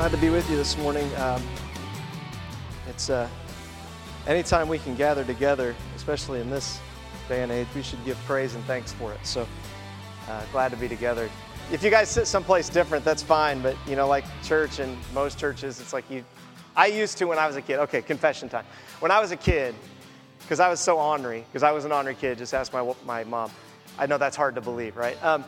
Glad to be with you this morning. Um, it's uh, anytime we can gather together, especially in this day and age, we should give praise and thanks for it. So uh, glad to be together. If you guys sit someplace different, that's fine. But you know, like church and most churches, it's like you. I used to when I was a kid. Okay, confession time. When I was a kid, because I was so ornery, because I was an ornery kid. Just ask my my mom. I know that's hard to believe, right? Um,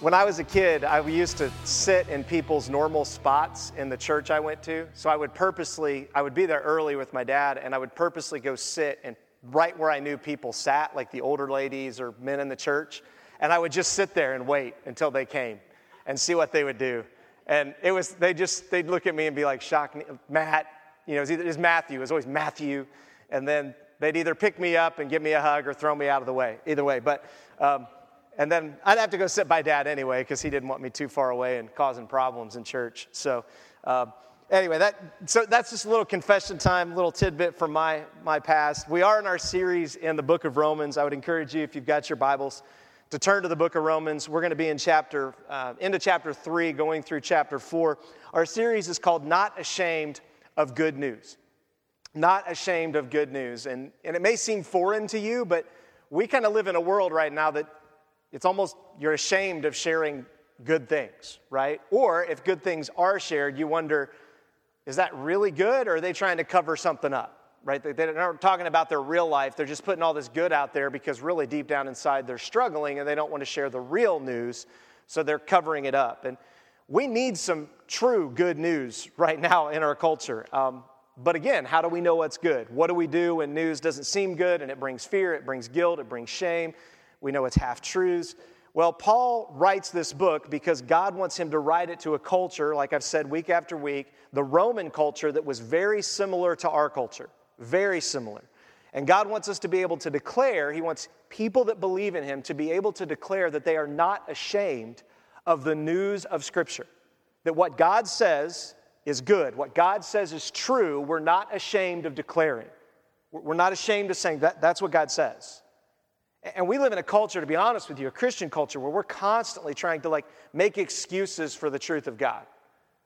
when I was a kid, I used to sit in people's normal spots in the church I went to. So I would purposely, I would be there early with my dad, and I would purposely go sit and right where I knew people sat, like the older ladies or men in the church. And I would just sit there and wait until they came and see what they would do. And it was, they just, they'd look at me and be like, shocked, Matt, you know, it was, either, it was Matthew, it was always Matthew. And then they'd either pick me up and give me a hug or throw me out of the way, either way. But, um, and then I'd have to go sit by dad anyway because he didn't want me too far away and causing problems in church. So, uh, anyway, that, so that's just a little confession time, little tidbit from my, my past. We are in our series in the book of Romans. I would encourage you, if you've got your Bibles, to turn to the book of Romans. We're going to be in chapter, uh, into chapter three, going through chapter four. Our series is called Not Ashamed of Good News. Not Ashamed of Good News. And, and it may seem foreign to you, but we kind of live in a world right now that it's almost you're ashamed of sharing good things, right? Or if good things are shared, you wonder, is that really good or are they trying to cover something up? Right? They're not talking about their real life. They're just putting all this good out there because really deep down inside they're struggling and they don't want to share the real news, so they're covering it up. And we need some true good news right now in our culture. Um, but again, how do we know what's good? What do we do when news doesn't seem good and it brings fear, it brings guilt, it brings shame? We know it's half truths. Well, Paul writes this book because God wants him to write it to a culture, like I've said week after week, the Roman culture that was very similar to our culture, very similar. And God wants us to be able to declare, He wants people that believe in Him to be able to declare that they are not ashamed of the news of Scripture. That what God says is good, what God says is true, we're not ashamed of declaring. We're not ashamed of saying that that's what God says. And we live in a culture, to be honest with you, a Christian culture where we're constantly trying to like make excuses for the truth of God,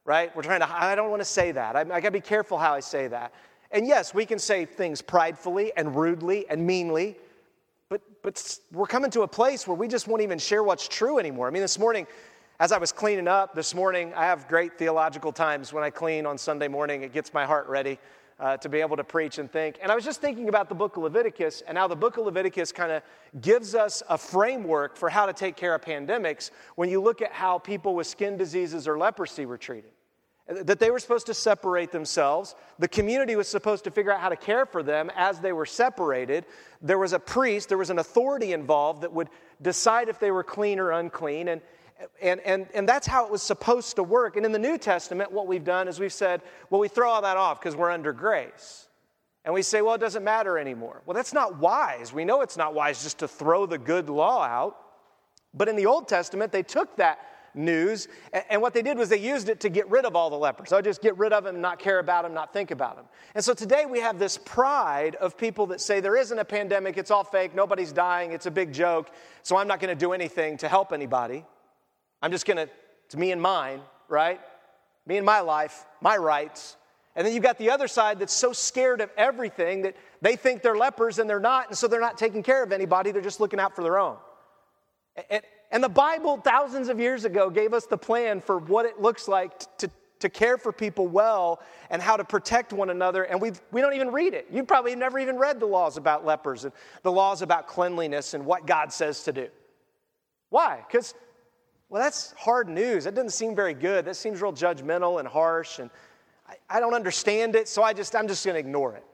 right? We're trying to, I don't want to say that. I, I got to be careful how I say that. And yes, we can say things pridefully and rudely and meanly, but, but we're coming to a place where we just won't even share what's true anymore. I mean, this morning, as I was cleaning up this morning, I have great theological times when I clean on Sunday morning. It gets my heart ready uh, to be able to preach and think. And I was just thinking about the book of Leviticus and how the book of Leviticus kind of gives us a framework for how to take care of pandemics when you look at how people with skin diseases or leprosy were treated. That they were supposed to separate themselves. The community was supposed to figure out how to care for them as they were separated. There was a priest, there was an authority involved that would decide if they were clean or unclean. And, and, and, and that's how it was supposed to work. And in the New Testament, what we've done is we've said, well, we throw all that off because we're under grace. And we say, well, it doesn't matter anymore. Well, that's not wise. We know it's not wise just to throw the good law out. But in the Old Testament, they took that news, and what they did was they used it to get rid of all the lepers. So just get rid of them, not care about them, not think about them. And so today we have this pride of people that say there isn't a pandemic, it's all fake, nobody's dying, it's a big joke, so I'm not going to do anything to help anybody. I'm just gonna, it's me and mine, right? Me and my life, my rights. And then you've got the other side that's so scared of everything that they think they're lepers and they're not, and so they're not taking care of anybody, they're just looking out for their own. And, and the Bible, thousands of years ago, gave us the plan for what it looks like to, to care for people well and how to protect one another, and we we don't even read it. You probably never even read the laws about lepers and the laws about cleanliness and what God says to do. Why? Because well, that's hard news. That doesn't seem very good. That seems real judgmental and harsh, and I, I don't understand it, so I just, I'm just going to ignore it.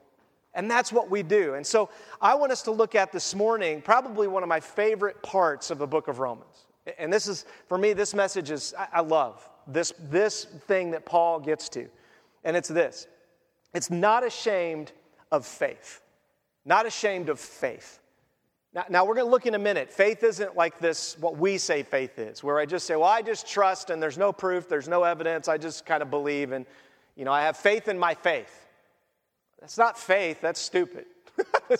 And that's what we do. And so I want us to look at this morning probably one of my favorite parts of the book of Romans. And this is, for me, this message is, I, I love this, this thing that Paul gets to. And it's this it's not ashamed of faith. Not ashamed of faith. Now, now we're going to look in a minute. Faith isn't like this, what we say faith is, where I just say, well, I just trust and there's no proof, there's no evidence, I just kind of believe and, you know, I have faith in my faith. That's not faith, that's stupid.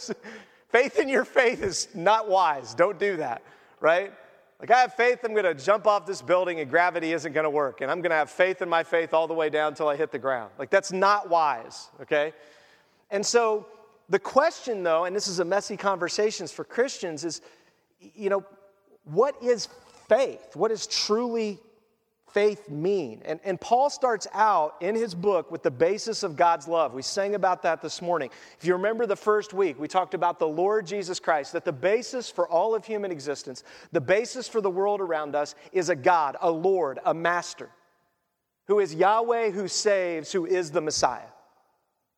faith in your faith is not wise. Don't do that, right? Like, I have faith I'm going to jump off this building and gravity isn't going to work. And I'm going to have faith in my faith all the way down until I hit the ground. Like, that's not wise, okay? And so, the question, though, and this is a messy conversations for Christians, is, you know, what is faith? What is truly faith mean? And, and Paul starts out in his book with the basis of God's love. We sang about that this morning. If you remember the first week, we talked about the Lord Jesus Christ, that the basis for all of human existence, the basis for the world around us, is a God, a Lord, a Master, who is Yahweh, who saves, who is the Messiah.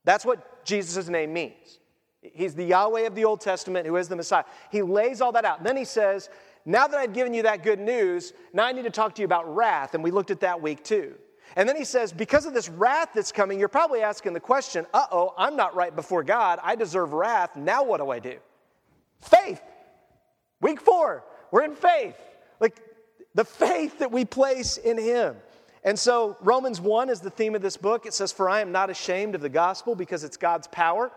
That's what Jesus' name means. He's the Yahweh of the Old Testament, who is the Messiah. He lays all that out. Then he says, now that I've given you that good news, now I need to talk to you about wrath. And we looked at that week too. And then he says, because of this wrath that's coming, you're probably asking the question, uh oh, I'm not right before God. I deserve wrath. Now what do I do? Faith. Week four, we're in faith. Like the faith that we place in him. And so Romans 1 is the theme of this book. It says, For I am not ashamed of the gospel because it's God's power.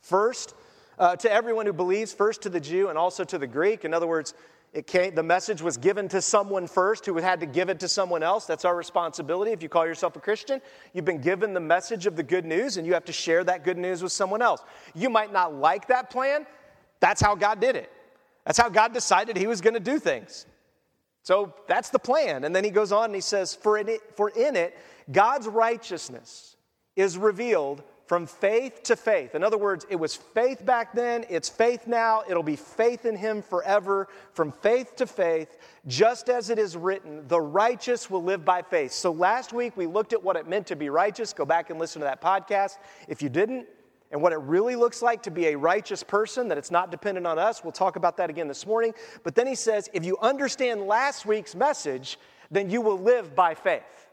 First, uh, to everyone who believes, first to the Jew and also to the Greek. In other words, it came, the message was given to someone first who had to give it to someone else. That's our responsibility. If you call yourself a Christian, you've been given the message of the good news and you have to share that good news with someone else. You might not like that plan. That's how God did it. That's how God decided He was going to do things. So that's the plan. And then He goes on and He says, For in it, for in it God's righteousness is revealed from faith to faith. In other words, it was faith back then, it's faith now, it'll be faith in Him forever, from faith to faith, just as it is written, the righteous will live by faith. So last week we looked at what it meant to be righteous. Go back and listen to that podcast if you didn't. And what it really looks like to be a righteous person, that it's not dependent on us. We'll talk about that again this morning. But then he says, if you understand last week's message, then you will live by faith.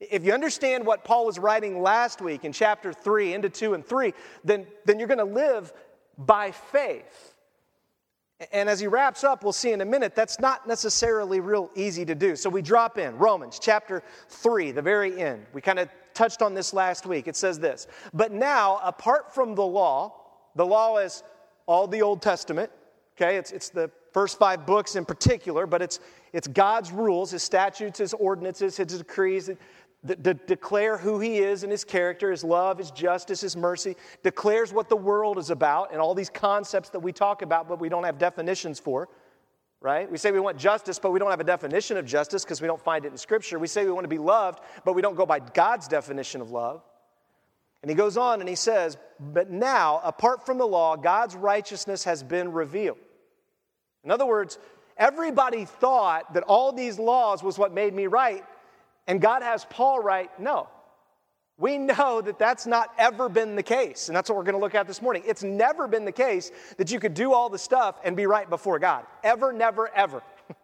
If you understand what Paul was writing last week in chapter 3, into 2 and 3, then, then you're going to live by faith. And as he wraps up, we'll see in a minute, that's not necessarily real easy to do. So we drop in Romans chapter 3, the very end. We kind of touched on this last week. It says this But now, apart from the law, the law is all the Old Testament, okay? It's, it's the first five books in particular, but it's, it's God's rules, His statutes, His ordinances, His decrees, de- declare who he is and his character, his love, his justice, his mercy, declares what the world is about and all these concepts that we talk about, but we don't have definitions for, right? We say we want justice, but we don't have a definition of justice because we don't find it in Scripture. We say we want to be loved, but we don't go by God's definition of love. And he goes on and he says, But now, apart from the law, God's righteousness has been revealed. In other words, everybody thought that all these laws was what made me right, and God has Paul write, no. We know that that's not ever been the case. And that's what we're going to look at this morning. It's never been the case that you could do all the stuff and be right before God. Ever, never, ever.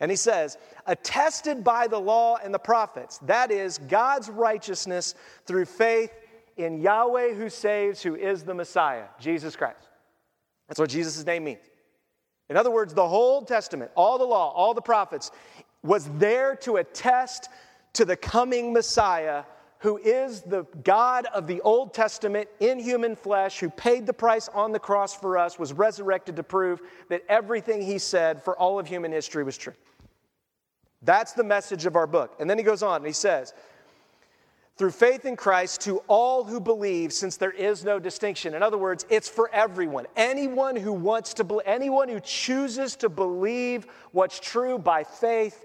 and he says, attested by the law and the prophets, that is God's righteousness through faith in Yahweh who saves, who is the Messiah, Jesus Christ. That's what Jesus' name means. In other words, the whole Testament, all the law, all the prophets, was there to attest to the coming Messiah who is the God of the Old Testament in human flesh, who paid the price on the cross for us, was resurrected to prove that everything he said for all of human history was true. That's the message of our book. And then he goes on and he says, through faith in Christ to all who believe, since there is no distinction. In other words, it's for everyone. Anyone who wants to, anyone who chooses to believe what's true by faith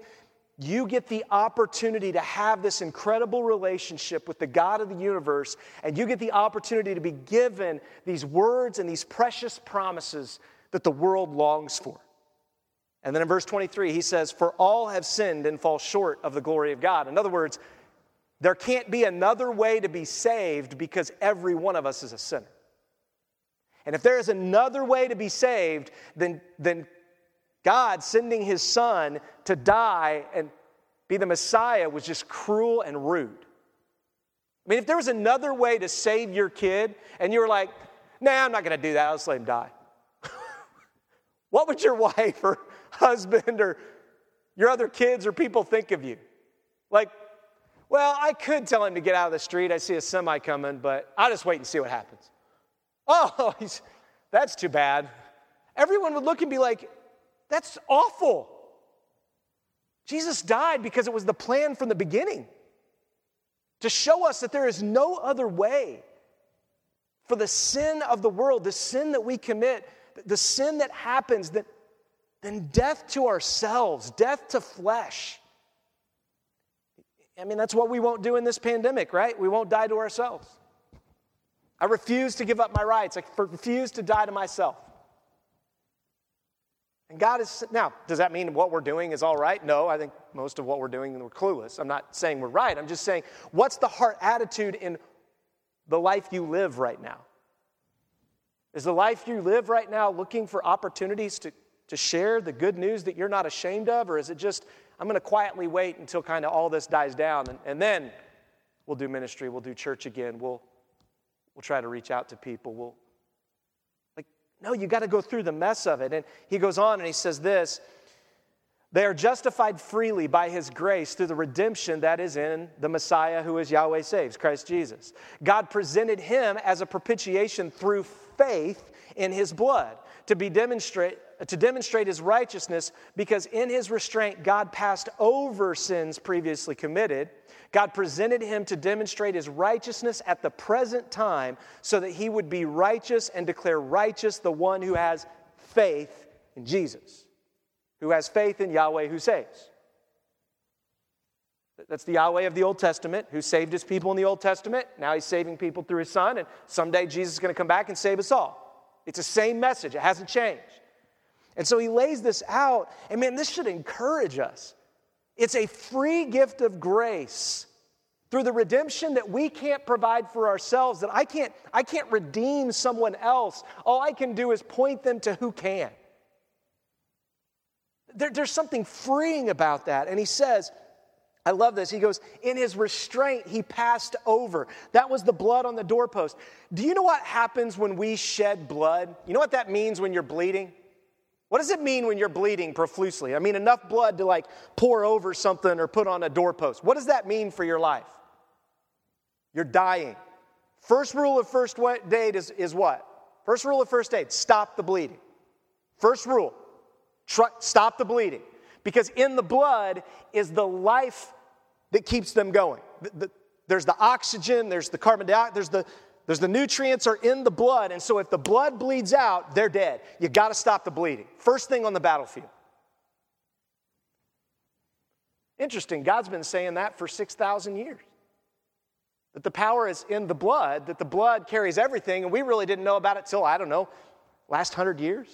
you get the opportunity to have this incredible relationship with the God of the universe, and you get the opportunity to be given these words and these precious promises that the world longs for. And then in verse 23, he says, For all have sinned and fall short of the glory of God. In other words, there can't be another way to be saved because every one of us is a sinner. And if there is another way to be saved, then, then God sending his son to die and be the Messiah was just cruel and rude. I mean, if there was another way to save your kid and you were like, nah, I'm not going to do that, I'll just let him die. what would your wife or husband or your other kids or people think of you? Like, well, I could tell him to get out of the street. I see a semi coming, but I'll just wait and see what happens. Oh, that's too bad. Everyone would look and be like, That's awful. Jesus died because it was the plan from the beginning to show us that there is no other way for the sin of the world, the sin that we commit, the sin that happens, that, than death to ourselves, death to flesh. I mean, that's what we won't do in this pandemic, right? We won't die to ourselves. I refuse to give up my rights. I refuse to die to myself. And God is, now, does that mean what we're doing is all right? No, I think most of what we're doing, we're clueless. I'm not saying we're right. I'm just saying, what's the heart attitude in the life you live right now? Is the life you live right now looking for opportunities to, to share the good news that you're not ashamed of? Or is it just, I'm going to quietly wait until kind of all this dies down and, and then we'll do ministry, we'll do church again, we'll, we'll try to reach out to people, we'll, no, you got to go through the mess of it. And he goes on and he says this They are justified freely by his grace through the redemption that is in the Messiah who is Yahweh saves, Christ Jesus. God presented him as a propitiation through faith in his blood to be demonstrate to demonstrate his righteousness because in his restraint God passed over sins previously committed God presented him to demonstrate his righteousness at the present time so that he would be righteous and declare righteous the one who has faith in Jesus, who has faith in Yahweh who saves. That's the Yahweh of the Old Testament who saved his people in the Old Testament. Now he's saving people through his son, and someday Jesus is going to come back and save us all. It's the same message, it hasn't changed. And so he lays this out, and man, this should encourage us. It's a free gift of grace through the redemption that we can't provide for ourselves, that I can't, I can't redeem someone else. All I can do is point them to who can. There, there's something freeing about that. And he says, I love this. He goes, In his restraint, he passed over. That was the blood on the doorpost. Do you know what happens when we shed blood? You know what that means when you're bleeding? What does it mean when you're bleeding profusely? I mean, enough blood to like pour over something or put on a doorpost. What does that mean for your life? You're dying. First rule of first aid is, is what? First rule of first aid stop the bleeding. First rule tr- stop the bleeding. Because in the blood is the life that keeps them going. The, the, there's the oxygen, there's the carbon dioxide, there's the, there's the nutrients are in the blood, and so if the blood bleeds out, they're dead. You got to stop the bleeding. First thing on the battlefield. Interesting, God's been saying that for 6,000 years. That the power is in the blood, that the blood carries everything, and we really didn't know about it till, I don't know, last hundred years.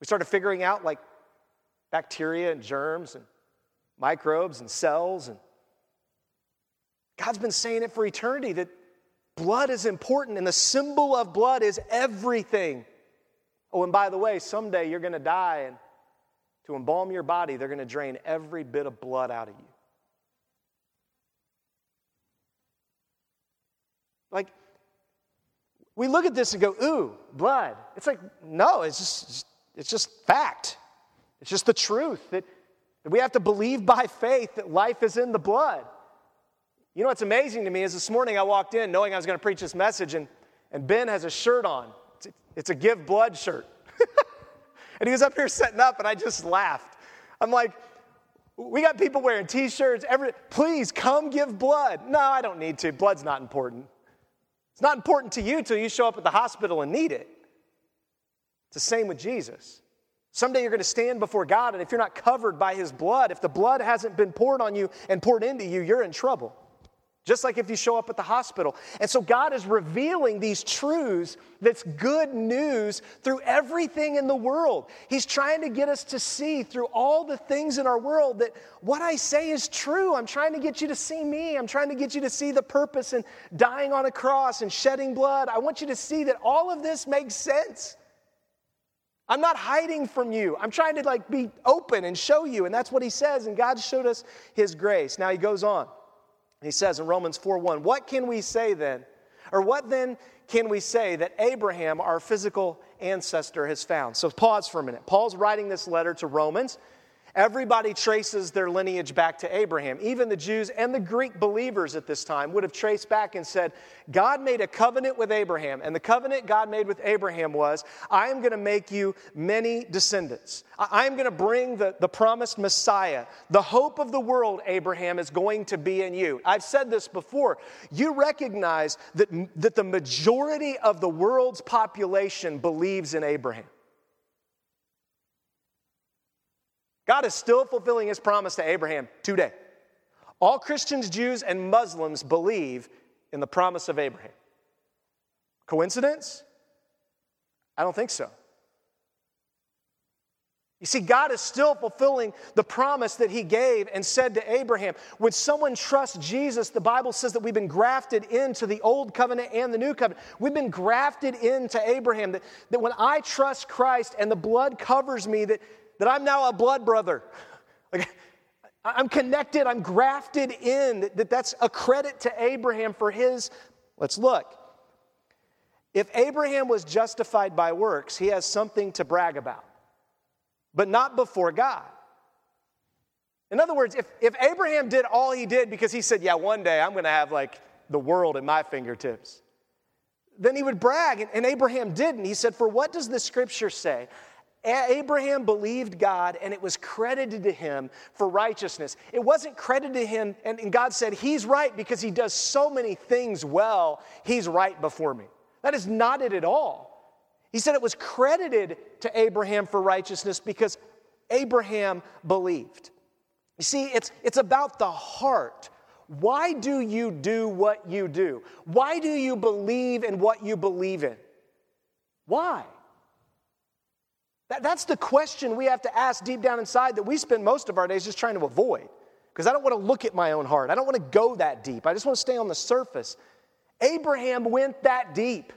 We started figuring out like bacteria and germs and microbes and cells, and God's been saying it for eternity that Blood is important, and the symbol of blood is everything. Oh, and by the way, someday you're going to die, and to embalm your body, they're going to drain every bit of blood out of you. Like, we look at this and go, ooh, blood. It's like, no, it's just, it's just fact. It's just the truth that, that we have to believe by faith that life is in the blood. You know what's amazing to me is this morning I walked in knowing I was going to preach this message, and, and Ben has a shirt on. It's, it's a Give Blood shirt. and he was up here setting up, and I just laughed. I'm like, we got people wearing t shirts, every, please come give blood. No, I don't need to. Blood's not important. It's not important to you until you show up at the hospital and need it. It's the same with Jesus. Someday you're going to stand before God, and if you're not covered by His blood, if the blood hasn't been poured on you and poured into you, you're in trouble just like if you show up at the hospital. And so God is revealing these truths that's good news through everything in the world. He's trying to get us to see through all the things in our world that what I say is true. I'm trying to get you to see me. I'm trying to get you to see the purpose in dying on a cross and shedding blood. I want you to see that all of this makes sense. I'm not hiding from you. I'm trying to like be open and show you. And that's what he says. And God showed us his grace. Now he goes on. He says in Romans 4 1, What can we say then? Or what then can we say that Abraham, our physical ancestor, has found? So pause for a minute. Paul's writing this letter to Romans, Everybody traces their lineage back to Abraham. Even the Jews and the Greek believers at this time would have traced back and said, God made a covenant with Abraham. And the covenant God made with Abraham was, I am going to make you many descendants. I am going to bring the, the promised Messiah. The hope of the world, Abraham, is going to be in you. I've said this before. You recognize that, that the majority of the world's population believes in Abraham. God is still fulfilling his promise to Abraham today. All Christians, Jews, and Muslims believe in the promise of Abraham. Coincidence? I don't think so. You see, God is still fulfilling the promise that He gave and said to Abraham. When someone trusts Jesus, the Bible says that we've been grafted into the old covenant and the new covenant. We've been grafted into Abraham. That, that when I trust Christ and the blood covers me, that, that I'm now a blood brother. Like, I'm connected, I'm grafted in, that that's a credit to Abraham for his. Let's look. If Abraham was justified by works, he has something to brag about, but not before God. In other words, if, if Abraham did all he did because he said, Yeah, one day I'm going to have like the world at my fingertips, then he would brag. And, and Abraham didn't. He said, For what does the scripture say? Abraham believed God and it was credited to him for righteousness. It wasn't credited to him, and God said, He's right because he does so many things well, he's right before me. That is not it at all. He said it was credited to Abraham for righteousness because Abraham believed. You see, it's, it's about the heart. Why do you do what you do? Why do you believe in what you believe in? Why? That, that's the question we have to ask deep down inside that we spend most of our days just trying to avoid. Because I don't want to look at my own heart. I don't want to go that deep. I just want to stay on the surface. Abraham went that deep.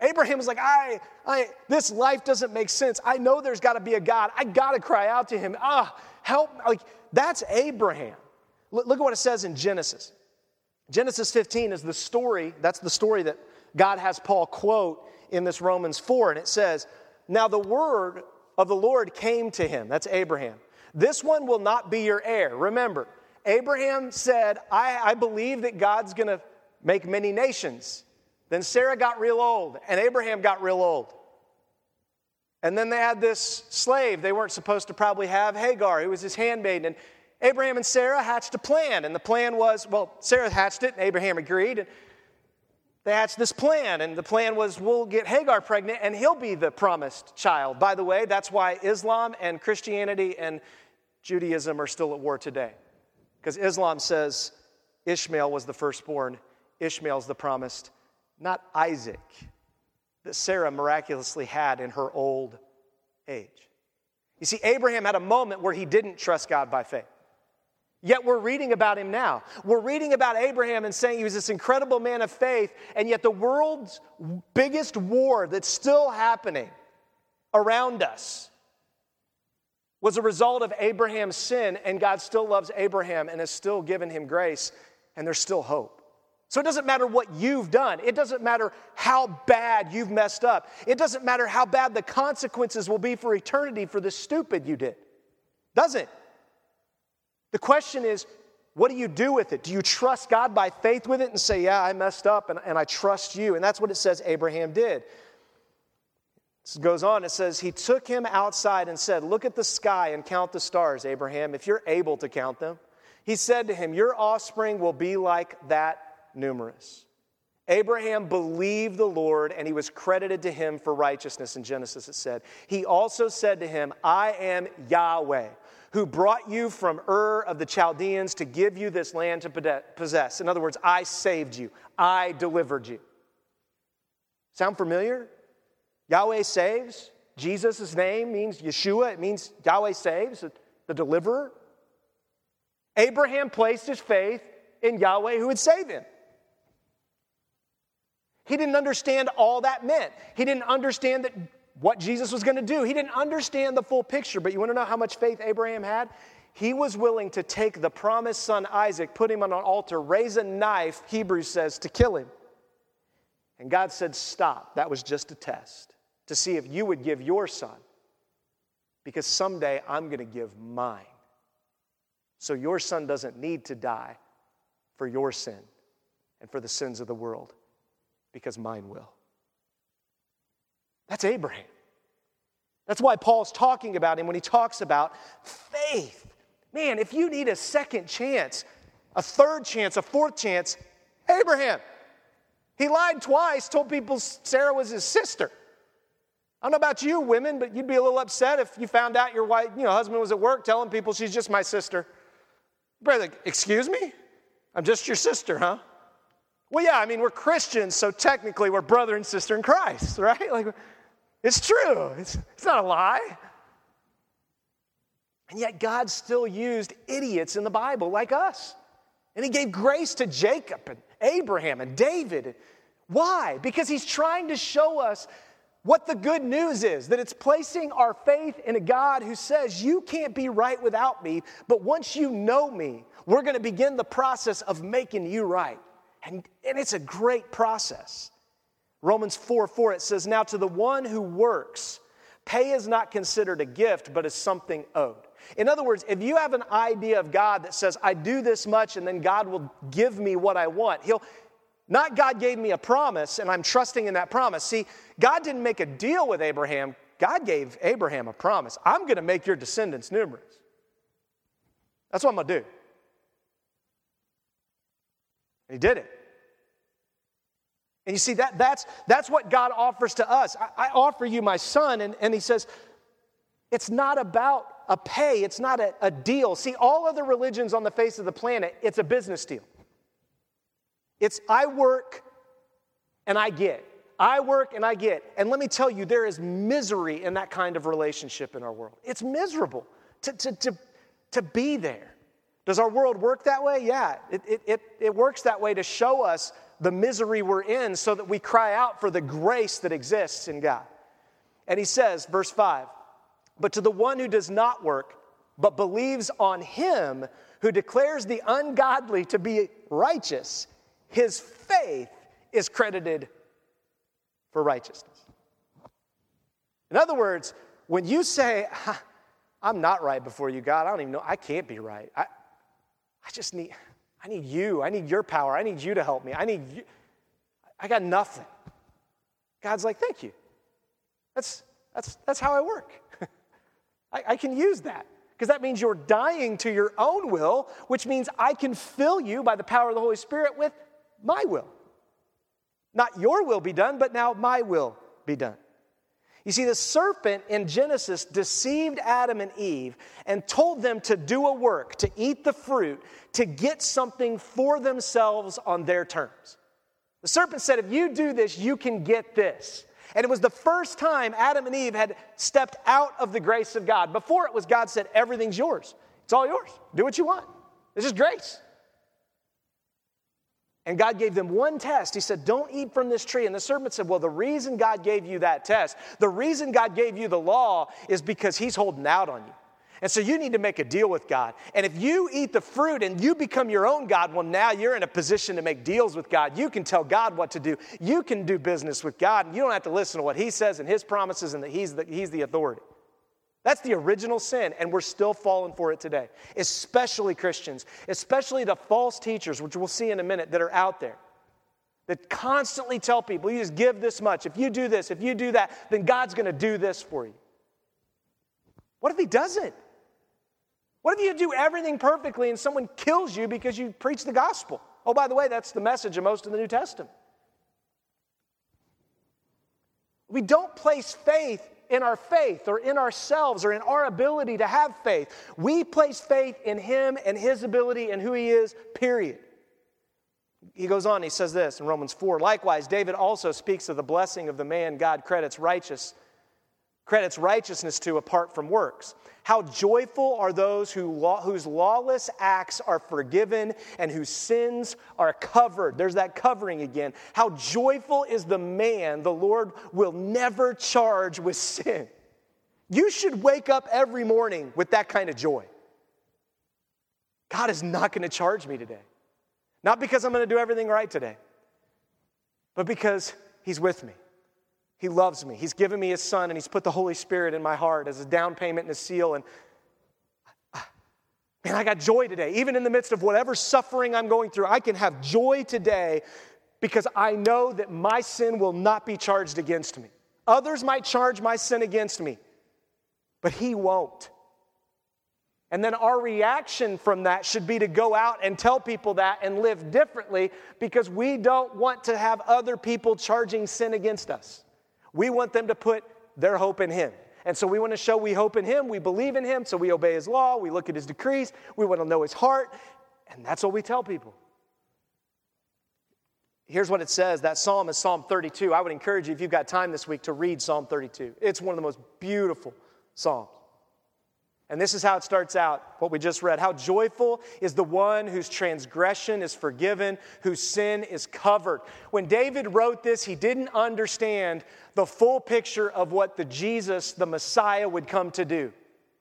Abraham was like, I, I, this life doesn't make sense. I know there's got to be a God. I got to cry out to him. Ah, help. Like, that's Abraham. Look, look at what it says in Genesis. Genesis 15 is the story, that's the story that God has Paul quote in this Romans 4. And it says, now the word of the Lord came to him. That's Abraham. This one will not be your heir. Remember, Abraham said, I, I believe that God's going to make many nations. Then Sarah got real old, and Abraham got real old. And then they had this slave they weren't supposed to probably have, Hagar, who was his handmaiden. And Abraham and Sarah hatched a plan, and the plan was well, Sarah hatched it, and Abraham agreed. And they hatched this plan, and the plan was we'll get Hagar pregnant and he'll be the promised child. By the way, that's why Islam and Christianity and Judaism are still at war today. Because Islam says Ishmael was the firstborn, Ishmael's the promised, not Isaac, that Sarah miraculously had in her old age. You see, Abraham had a moment where he didn't trust God by faith. Yet we're reading about him now. We're reading about Abraham and saying he was this incredible man of faith, and yet the world's biggest war that's still happening around us was a result of Abraham's sin, and God still loves Abraham and has still given him grace, and there's still hope. So it doesn't matter what you've done. It doesn't matter how bad you've messed up. It doesn't matter how bad the consequences will be for eternity for the stupid you did. Does it? The question is, what do you do with it? Do you trust God by faith with it and say, Yeah, I messed up and, and I trust you? And that's what it says Abraham did. This goes on, it says, He took him outside and said, Look at the sky and count the stars, Abraham, if you're able to count them. He said to him, Your offspring will be like that numerous. Abraham believed the Lord and he was credited to him for righteousness in Genesis, it said. He also said to him, I am Yahweh who brought you from Ur of the Chaldeans to give you this land to possess. In other words, I saved you, I delivered you. Sound familiar? Yahweh saves. Jesus' name means Yeshua, it means Yahweh saves, the deliverer. Abraham placed his faith in Yahweh who would save him. He didn't understand all that meant. He didn't understand that what Jesus was going to do. He didn't understand the full picture, but you want to know how much faith Abraham had? He was willing to take the promised son Isaac, put him on an altar, raise a knife, Hebrews says, to kill him. And God said, Stop. That was just a test to see if you would give your son, because someday I'm going to give mine. so your son doesn't need to die for your sin and for the sins of the world, because mine will. That's Abraham. That's why Paul's talking about him when he talks about faith. Man, if you need a second chance, a third chance, a fourth chance, Abraham. He lied twice, told people Sarah was his sister. I don't know about you women, but you'd be a little upset if you found out your wife, you know, husband was at work telling people she's just my sister. Brother, excuse me? I'm just your sister, huh? Well, yeah, I mean, we're Christians, so technically we're brother and sister in Christ, right? Like, it's true. It's, it's not a lie. And yet, God still used idiots in the Bible like us. And He gave grace to Jacob and Abraham and David. Why? Because He's trying to show us what the good news is that it's placing our faith in a God who says, You can't be right without me, but once you know me, we're going to begin the process of making you right. And, and it's a great process. Romans 4 4, it says, Now to the one who works, pay is not considered a gift, but is something owed. In other words, if you have an idea of God that says, I do this much and then God will give me what I want, He'll not God gave me a promise and I'm trusting in that promise. See, God didn't make a deal with Abraham, God gave Abraham a promise. I'm going to make your descendants numerous. That's what I'm going to do. And he did it. And you see, that, that's, that's what God offers to us. I, I offer you my son, and, and he says, it's not about a pay, it's not a, a deal. See, all other religions on the face of the planet, it's a business deal. It's I work and I get. I work and I get. And let me tell you, there is misery in that kind of relationship in our world. It's miserable to, to, to, to be there. Does our world work that way? Yeah, it, it, it, it works that way to show us the misery we're in so that we cry out for the grace that exists in God. And he says, verse 5 But to the one who does not work, but believes on him who declares the ungodly to be righteous, his faith is credited for righteousness. In other words, when you say, I'm not right before you, God, I don't even know, I can't be right. I, I just need, I need you. I need your power. I need you to help me. I need you. I got nothing. God's like, thank you. That's, that's, that's how I work. I, I can use that because that means you're dying to your own will, which means I can fill you by the power of the Holy Spirit with my will. Not your will be done, but now my will be done. You see, the serpent in Genesis deceived Adam and Eve and told them to do a work, to eat the fruit, to get something for themselves on their terms. The serpent said, If you do this, you can get this. And it was the first time Adam and Eve had stepped out of the grace of God. Before it was God said, Everything's yours. It's all yours. Do what you want. This is grace. And God gave them one test. He said, Don't eat from this tree. And the serpent said, Well, the reason God gave you that test, the reason God gave you the law is because He's holding out on you. And so you need to make a deal with God. And if you eat the fruit and you become your own God, well, now you're in a position to make deals with God. You can tell God what to do. You can do business with God. And you don't have to listen to what He says and His promises and that He's the, he's the authority. That's the original sin, and we're still falling for it today, especially Christians, especially the false teachers, which we'll see in a minute, that are out there that constantly tell people, you just give this much. If you do this, if you do that, then God's going to do this for you. What if He doesn't? What if you do everything perfectly and someone kills you because you preach the gospel? Oh, by the way, that's the message of most of the New Testament. We don't place faith in our faith or in ourselves or in our ability to have faith. We place faith in Him and His ability and who He is, period. He goes on, he says this in Romans 4. Likewise, David also speaks of the blessing of the man God credits righteous, credits righteousness to apart from works. How joyful are those who whose lawless acts are forgiven and whose sins are covered. There's that covering again. How joyful is the man the Lord will never charge with sin. You should wake up every morning with that kind of joy. God is not going to charge me today. Not because I'm going to do everything right today, but because He's with me. He loves me. He's given me His Son, and He's put the Holy Spirit in my heart as a down payment and a seal. And uh, Man, I got joy today. Even in the midst of whatever suffering I'm going through, I can have joy today because I know that my sin will not be charged against me. Others might charge my sin against me, but He won't. And then our reaction from that should be to go out and tell people that and live differently because we don't want to have other people charging sin against us. We want them to put their hope in Him. And so we want to show we hope in Him, we believe in Him, so we obey His law, we look at His decrees, we want to know His heart, and that's what we tell people. Here's what it says that psalm is Psalm 32. I would encourage you, if you've got time this week, to read Psalm 32. It's one of the most beautiful psalms. And this is how it starts out, what we just read. How joyful is the one whose transgression is forgiven, whose sin is covered. When David wrote this, he didn't understand the full picture of what the Jesus, the Messiah, would come to do.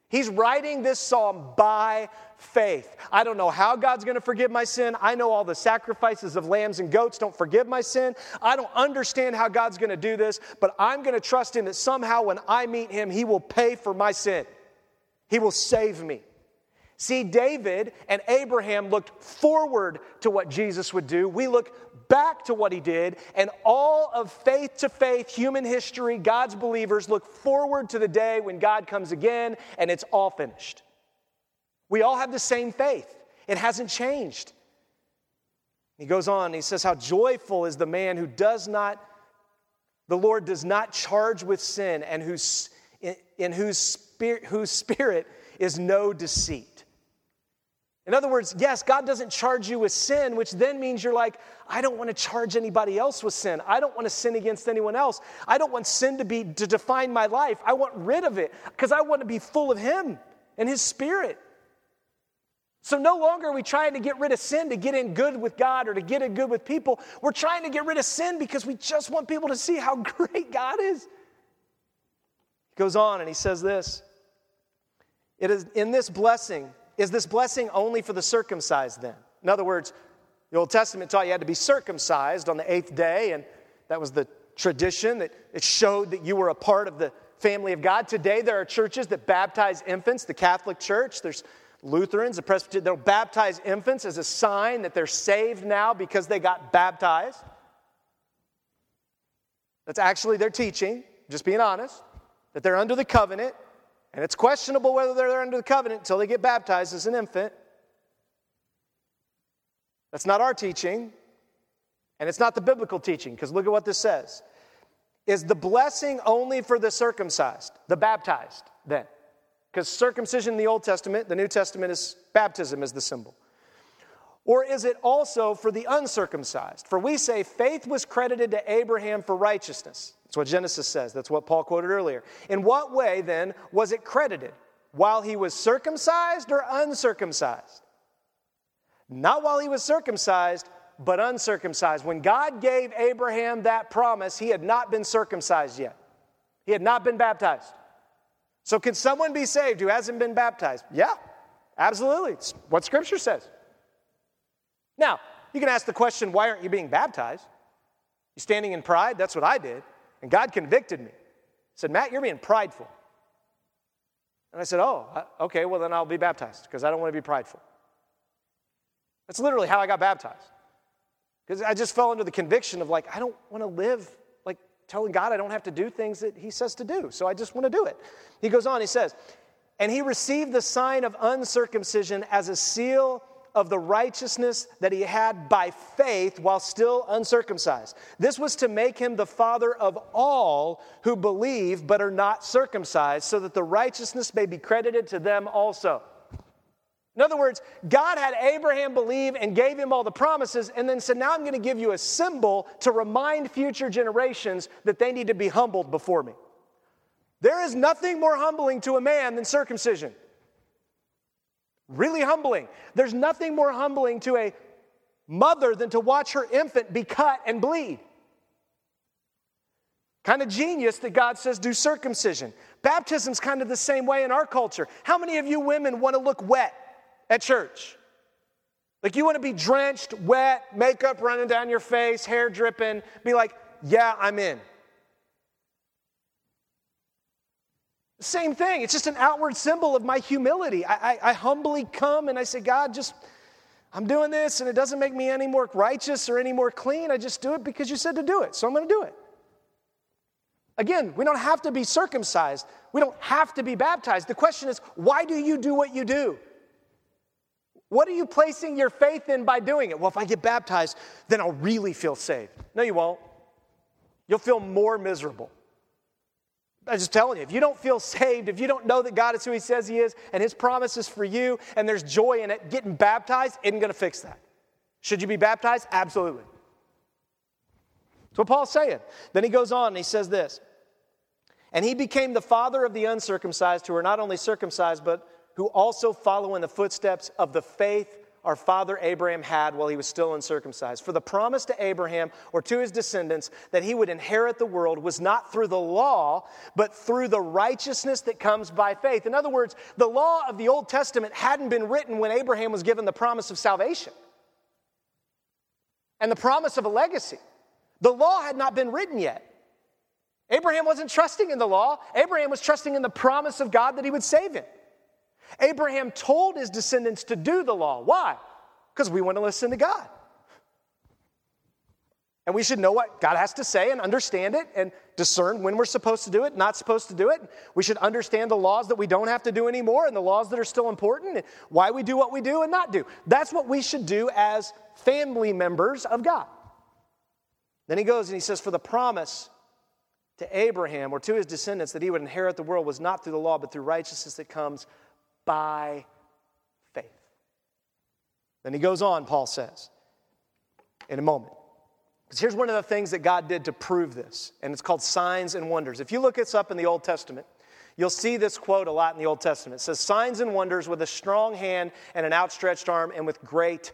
He's writing this psalm by faith. I don't know how God's going to forgive my sin. I know all the sacrifices of lambs and goats don't forgive my sin. I don't understand how God's going to do this, but I'm going to trust Him that somehow when I meet Him, He will pay for my sin. He will save me. See, David and Abraham looked forward to what Jesus would do. We look back to what he did, and all of faith to faith human history, God's believers look forward to the day when God comes again and it's all finished. We all have the same faith, it hasn't changed. He goes on, he says, How joyful is the man who does not, the Lord does not charge with sin, and whose, in, in whose, spirit, whose spirit is no deceit. In other words, yes, God doesn't charge you with sin, which then means you're like, I don't want to charge anybody else with sin. I don't want to sin against anyone else. I don't want sin to be to define my life. I want rid of it because I want to be full of him and his spirit. So no longer are we trying to get rid of sin to get in good with God or to get in good with people. We're trying to get rid of sin because we just want people to see how great God is. He goes on and he says this. It is in this blessing is this blessing only for the circumcised then? In other words, the Old Testament taught you had to be circumcised on the eighth day, and that was the tradition that it showed that you were a part of the family of God. Today, there are churches that baptize infants, the Catholic Church, there's Lutherans, the Presbyterian, they'll baptize infants as a sign that they're saved now because they got baptized. That's actually their teaching, just being honest, that they're under the covenant and it's questionable whether they're under the covenant until they get baptized as an infant. That's not our teaching, and it's not the biblical teaching, because look at what this says. Is the blessing only for the circumcised, the baptized, then? Because circumcision in the Old Testament, the New Testament is baptism is the symbol. Or is it also for the uncircumcised? For we say faith was credited to Abraham for righteousness. That's what Genesis says. That's what Paul quoted earlier. In what way, then, was it credited? While he was circumcised or uncircumcised? Not while he was circumcised, but uncircumcised. When God gave Abraham that promise, he had not been circumcised yet, he had not been baptized. So, can someone be saved who hasn't been baptized? Yeah, absolutely. It's what Scripture says. Now, you can ask the question why aren't you being baptized? You standing in pride? That's what I did. And God convicted me. He said, Matt, you're being prideful. And I said, Oh, okay, well, then I'll be baptized because I don't want to be prideful. That's literally how I got baptized. Because I just fell into the conviction of like, I don't want to live like telling God I don't have to do things that He says to do. So I just want to do it. He goes on, he says, And he received the sign of uncircumcision as a seal of the righteousness that he had by faith while still uncircumcised. This was to make him the father of all who believe but are not circumcised, so that the righteousness may be credited to them also. In other words, God had Abraham believe and gave him all the promises, and then said, Now I'm going to give you a symbol to remind future generations that they need to be humbled before me. There is nothing more humbling to a man than circumcision. Really humbling. There's nothing more humbling to a mother than to watch her infant be cut and bleed. Kind of genius that God says do circumcision. Baptism's kind of the same way in our culture. How many of you women want to look wet at church? Like you want to be drenched, wet, makeup running down your face, hair dripping, be like, yeah, I'm in. Same thing. It's just an outward symbol of my humility. I, I, I, humbly come and I say, God, just, I'm doing this, and it doesn't make me any more righteous or any more clean. I just do it because you said to do it, so I'm going to do it. Again, we don't have to be circumcised, we don't have to be baptized. The question is, why do you do what you do? What are you placing your faith in by doing it? Well, if I get baptized, then I'll really feel saved. No, you won't. You'll feel more miserable. I'm just telling you, if you don't feel saved, if you don't know that God is who He says He is, and His promise is for you, and there's joy in it, getting baptized isn't going to fix that. Should you be baptized? Absolutely. That's what Paul's saying. Then he goes on and he says this And he became the father of the uncircumcised, who are not only circumcised, but who also follow in the footsteps of the faith our father Abraham had while he was still uncircumcised. For the promise to Abraham or to his descendants that he would inherit the world was not through the law, but through the righteousness that comes by faith. In other words, the law of the Old Testament hadn't been written when Abraham was given the promise of salvation and the promise of a legacy. The law had not been written yet. Abraham wasn't trusting in the law, Abraham was trusting in the promise of God that he would save him. Abraham told his descendants to do the law. Why? Because we want to listen to God. And we should know what God has to say and understand it and discern when we're supposed to do it, not supposed to do it. We should understand the laws that we don't have to do anymore and the laws that are still important and why we do what we do and not do. That's what we should do as family members of God. Then he goes and he says, For the promise to Abraham or to his descendants that he would inherit the world was not through the law, but through righteousness that comes by faith. Then he goes on, Paul says, in a moment. Because here's one of the things that God did to prove this, and it's called signs and wonders. If you look this up in the Old Testament, you'll see this quote a lot in the Old Testament. It says, Signs and wonders with a strong hand and an outstretched arm and with great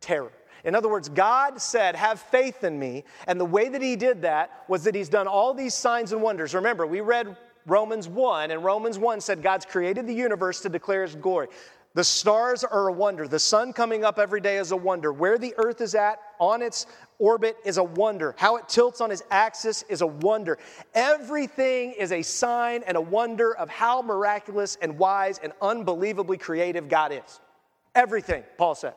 terror. In other words, God said, Have faith in me. And the way that He did that was that He's done all these signs and wonders. Remember, we read Romans 1, and Romans 1 said God's created the universe to declare His glory. The stars are a wonder. The sun coming up every day is a wonder. Where the earth is at on its orbit is a wonder. How it tilts on its axis is a wonder. Everything is a sign and a wonder of how miraculous and wise and unbelievably creative God is. Everything, Paul said.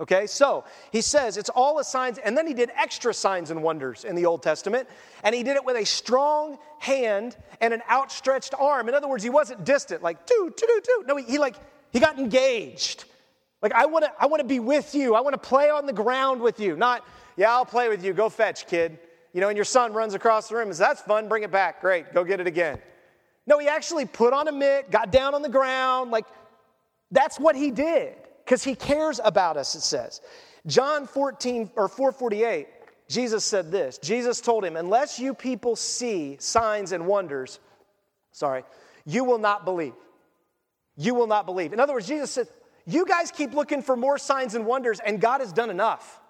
Okay, so he says it's all a signs, and then he did extra signs and wonders in the Old Testament, and he did it with a strong hand and an outstretched arm. In other words, he wasn't distant, like do, do, do, do. No, he, he like he got engaged. Like I want to, I want to be with you. I want to play on the ground with you. Not, yeah, I'll play with you. Go fetch, kid. You know, and your son runs across the room and says, "That's fun. Bring it back. Great. Go get it again." No, he actually put on a mitt, got down on the ground. Like that's what he did because he cares about us, it says. John 14 or 448, Jesus said this. Jesus told him, Unless you people see signs and wonders, sorry, you will not believe. You will not believe. In other words, Jesus said, You guys keep looking for more signs and wonders, and God has done enough.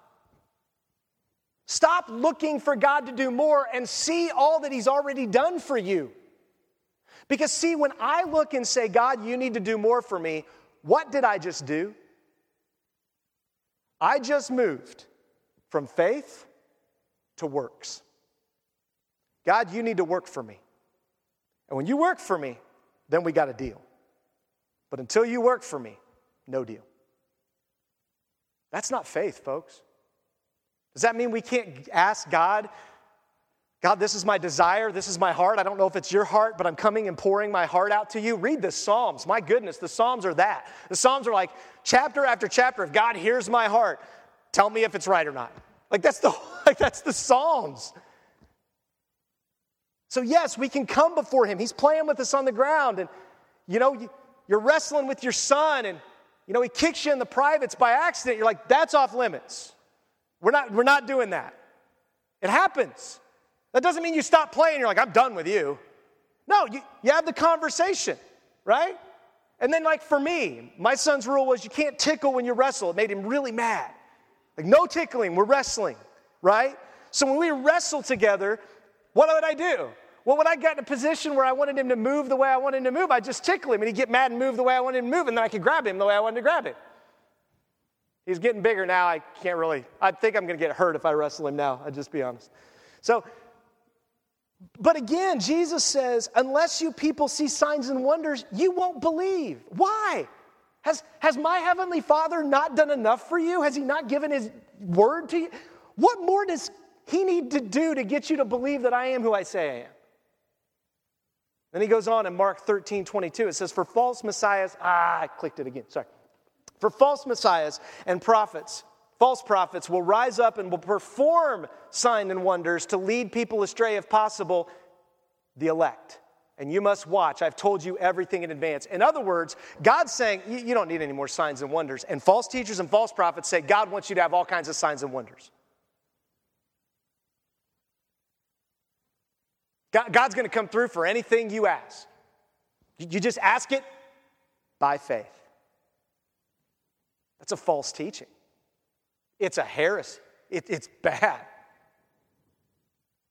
Stop looking for God to do more and see all that He's already done for you. Because, see, when I look and say, God, you need to do more for me, what did I just do? I just moved from faith to works. God, you need to work for me. And when you work for me, then we got a deal. But until you work for me, no deal. That's not faith, folks. Does that mean we can't ask God, God, this is my desire, this is my heart. I don't know if it's your heart, but I'm coming and pouring my heart out to you. Read the Psalms. My goodness, the Psalms are that. The Psalms are like chapter after chapter of God, hears my heart. Tell me if it's right or not. Like that's the like that's the Psalms. So yes, we can come before him. He's playing with us on the ground and you know, you're wrestling with your son and you know, he kicks you in the privates by accident. You're like, that's off limits. We're not, we're not doing that. It happens. That doesn't mean you stop playing, you're like, I'm done with you. No, you, you have the conversation, right? And then, like for me, my son's rule was you can't tickle when you wrestle. It made him really mad. Like, no tickling, we're wrestling, right? So when we wrestle together, what would I do? Well, when I got in a position where I wanted him to move the way I wanted him to move, I'd just tickle him and he'd get mad and move the way I wanted him to move, and then I could grab him the way I wanted to grab him. He's getting bigger now. I can't really, I think I'm going to get hurt if I wrestle him now, I'll just be honest. So But again, Jesus says, unless you people see signs and wonders, you won't believe. Why? Has, has my heavenly Father not done enough for you? Has he not given his word to you? What more does he need to do to get you to believe that I am who I say I am? Then he goes on in Mark 13, 22. It says, For false messiahs, ah, I clicked it again, sorry. For false messiahs and prophets, false prophets will rise up and will perform sign and wonders to lead people astray, if possible, the elect. And you must watch. I've told you everything in advance. In other words, God's saying, you don't need any more signs and wonders. And false teachers and false prophets say, God wants you to have all kinds of signs and wonders. God's going to come through for anything you ask. You just ask it by faith. That's a false teaching. It's a heresy. It, it's bad.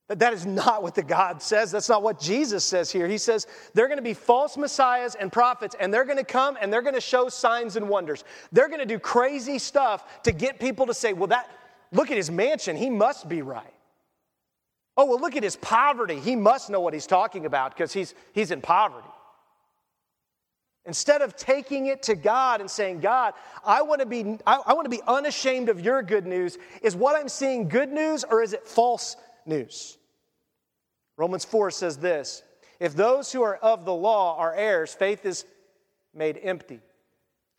That is not what the God says. That's not what Jesus says here. He says they're going to be false messiahs and prophets, and they're going to come and they're going to show signs and wonders. They're going to do crazy stuff to get people to say, well, that, look at his mansion. He must be right. Oh, well, look at his poverty. He must know what he's talking about because he's, he's in poverty. Instead of taking it to God and saying, God, I want to be, I, I want to be unashamed of your good news, is what I'm seeing good news or is it false news? Romans 4 says this If those who are of the law are heirs, faith is made empty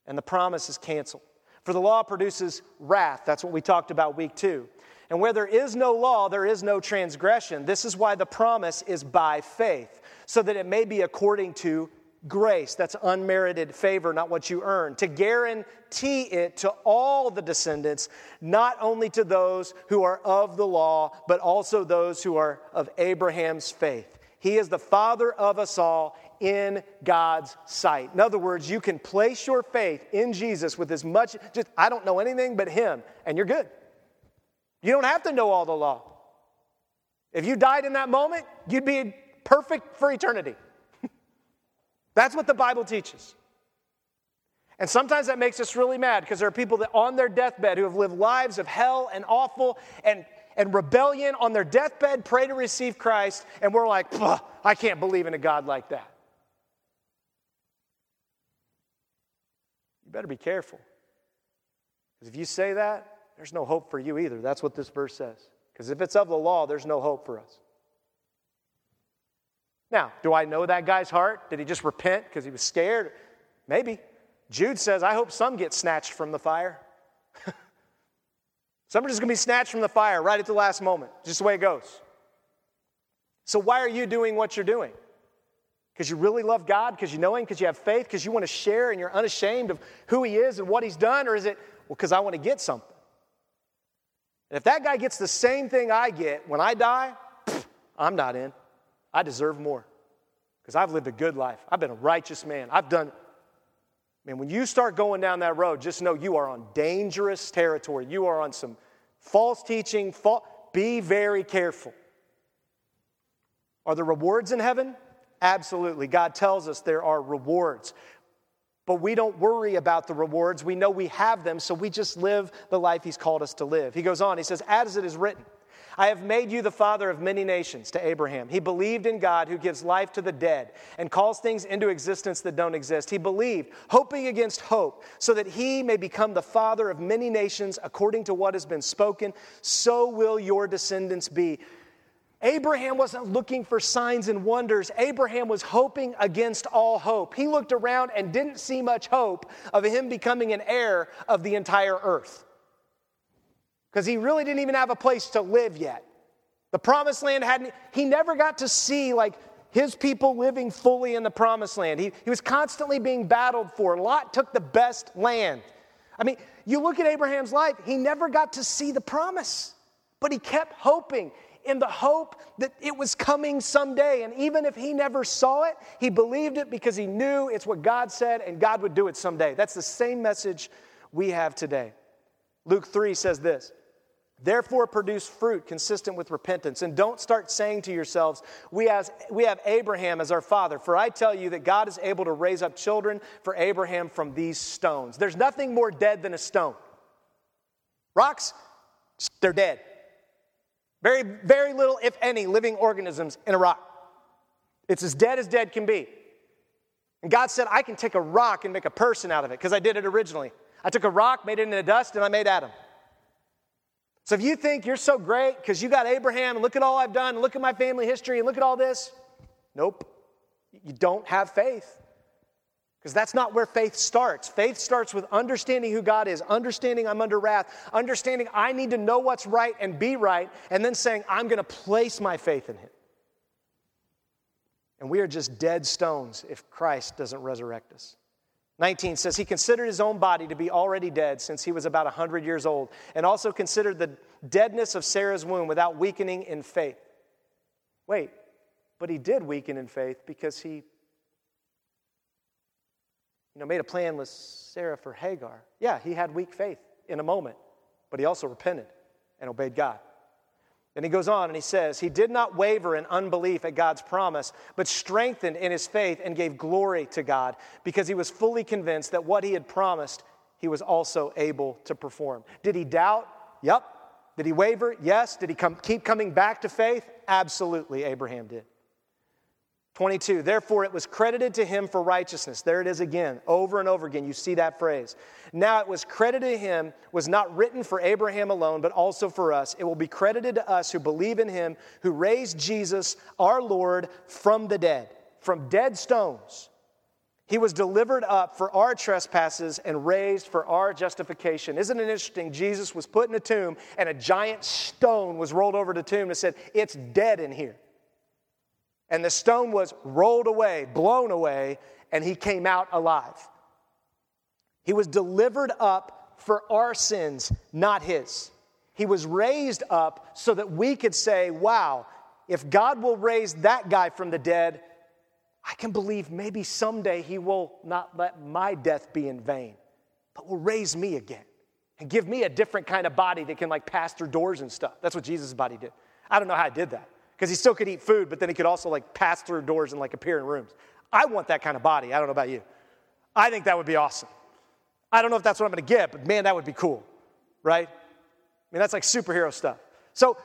and the promise is canceled. For the law produces wrath. That's what we talked about week two. And where there is no law, there is no transgression. This is why the promise is by faith, so that it may be according to grace. That's unmerited favor, not what you earn. To guarantee it to all the descendants, not only to those who are of the law, but also those who are of Abraham's faith. He is the father of us all in God's sight. In other words, you can place your faith in Jesus with as much, just, I don't know anything but Him, and you're good. You don't have to know all the law. If you died in that moment, you'd be perfect for eternity. That's what the Bible teaches. And sometimes that makes us really mad because there are people that on their deathbed who have lived lives of hell and awful and, and rebellion on their deathbed pray to receive Christ, and we're like, I can't believe in a God like that. You better be careful. Because if you say that, there's no hope for you either. That's what this verse says. Because if it's of the law, there's no hope for us. Now, do I know that guy's heart? Did he just repent because he was scared? Maybe. Jude says, I hope some get snatched from the fire. some are just going to be snatched from the fire right at the last moment, just the way it goes. So, why are you doing what you're doing? Because you really love God, because you know Him, because you have faith, because you want to share and you're unashamed of who He is and what He's done? Or is it, well, because I want to get something? And if that guy gets the same thing I get when I die, I'm not in. I deserve more because I've lived a good life. I've been a righteous man. I've done. Man, when you start going down that road, just know you are on dangerous territory. You are on some false teaching. Be very careful. Are there rewards in heaven? Absolutely. God tells us there are rewards but we don't worry about the rewards. We know we have them, so we just live the life He's called us to live. He goes on, He says, As it is written, I have made you the father of many nations to Abraham. He believed in God who gives life to the dead and calls things into existence that don't exist. He believed, hoping against hope, so that he may become the father of many nations according to what has been spoken. So will your descendants be. Abraham wasn't looking for signs and wonders. Abraham was hoping against all hope. He looked around and didn't see much hope of him becoming an heir of the entire earth. Because he really didn't even have a place to live yet. The promised land hadn't, he never got to see like his people living fully in the promised land. He, he was constantly being battled for. Lot took the best land. I mean, you look at Abraham's life, he never got to see the promise, but he kept hoping in the hope that it was coming someday. And even if he never saw it, he believed it because he knew it's what God said and God would do it someday. That's the same message we have today. Luke 3 says this. Therefore, produce fruit consistent with repentance. And don't start saying to yourselves, we, we have Abraham as our father. For I tell you that God is able to raise up children for Abraham from these stones. There's nothing more dead than a stone. Rocks, they're dead. Very, very little, if any, living organisms in a rock. It's as dead as dead can be. And God said, I can take a rock and make a person out of it because I did it originally. I took a rock, made it into dust, and I made Adam. So if you think you're so great because you got Abraham and look at all I've done, and look at my family history and look at all this, nope. You don't have faith. Because that's not where faith starts. Faith starts with understanding who God is, understanding I'm under wrath, understanding I need to know what's right and be right, and then saying, I'm going to place my faith in Him. And we are just dead stones if Christ doesn't resurrect us. 19 says, He considered his own body to be already dead since he was about 100 years old, and also considered the deadness of Sarah's womb without weakening in faith. Wait, but he did weaken in faith because he you know, made a plan with Sarah for Hagar. Yeah, he had weak faith in a moment, but he also repented and obeyed God. And he goes on and he says, He did not waver in unbelief at God's promise, but strengthened in his faith and gave glory to God because he was fully convinced that what he had promised, he was also able to perform. Did he doubt? Yep. Did he waver? Yes. Did he come, keep coming back to faith? Absolutely, Abraham did. 22, therefore it was credited to him for righteousness. There it is again, over and over again. You see that phrase. Now it was credited to him, was not written for Abraham alone, but also for us. It will be credited to us who believe in him, who raised Jesus, our Lord, from the dead, from dead stones. He was delivered up for our trespasses and raised for our justification. Isn't it interesting? Jesus was put in a tomb, and a giant stone was rolled over the tomb and said, It's dead in here and the stone was rolled away, blown away, and he came out alive. He was delivered up for our sins, not his. He was raised up so that we could say, wow, if God will raise that guy from the dead, I can believe maybe someday he will not let my death be in vain, but will raise me again and give me a different kind of body that can like pass through doors and stuff. That's what Jesus' body did. I don't know how I did that because he still could eat food, but then he could also like pass through doors and like appear in rooms. I want that kind of body. I don't know about you. I think that would be awesome. I don't know if that's what I'm going to get, but man, that would be cool, right? I mean, that's like superhero stuff. So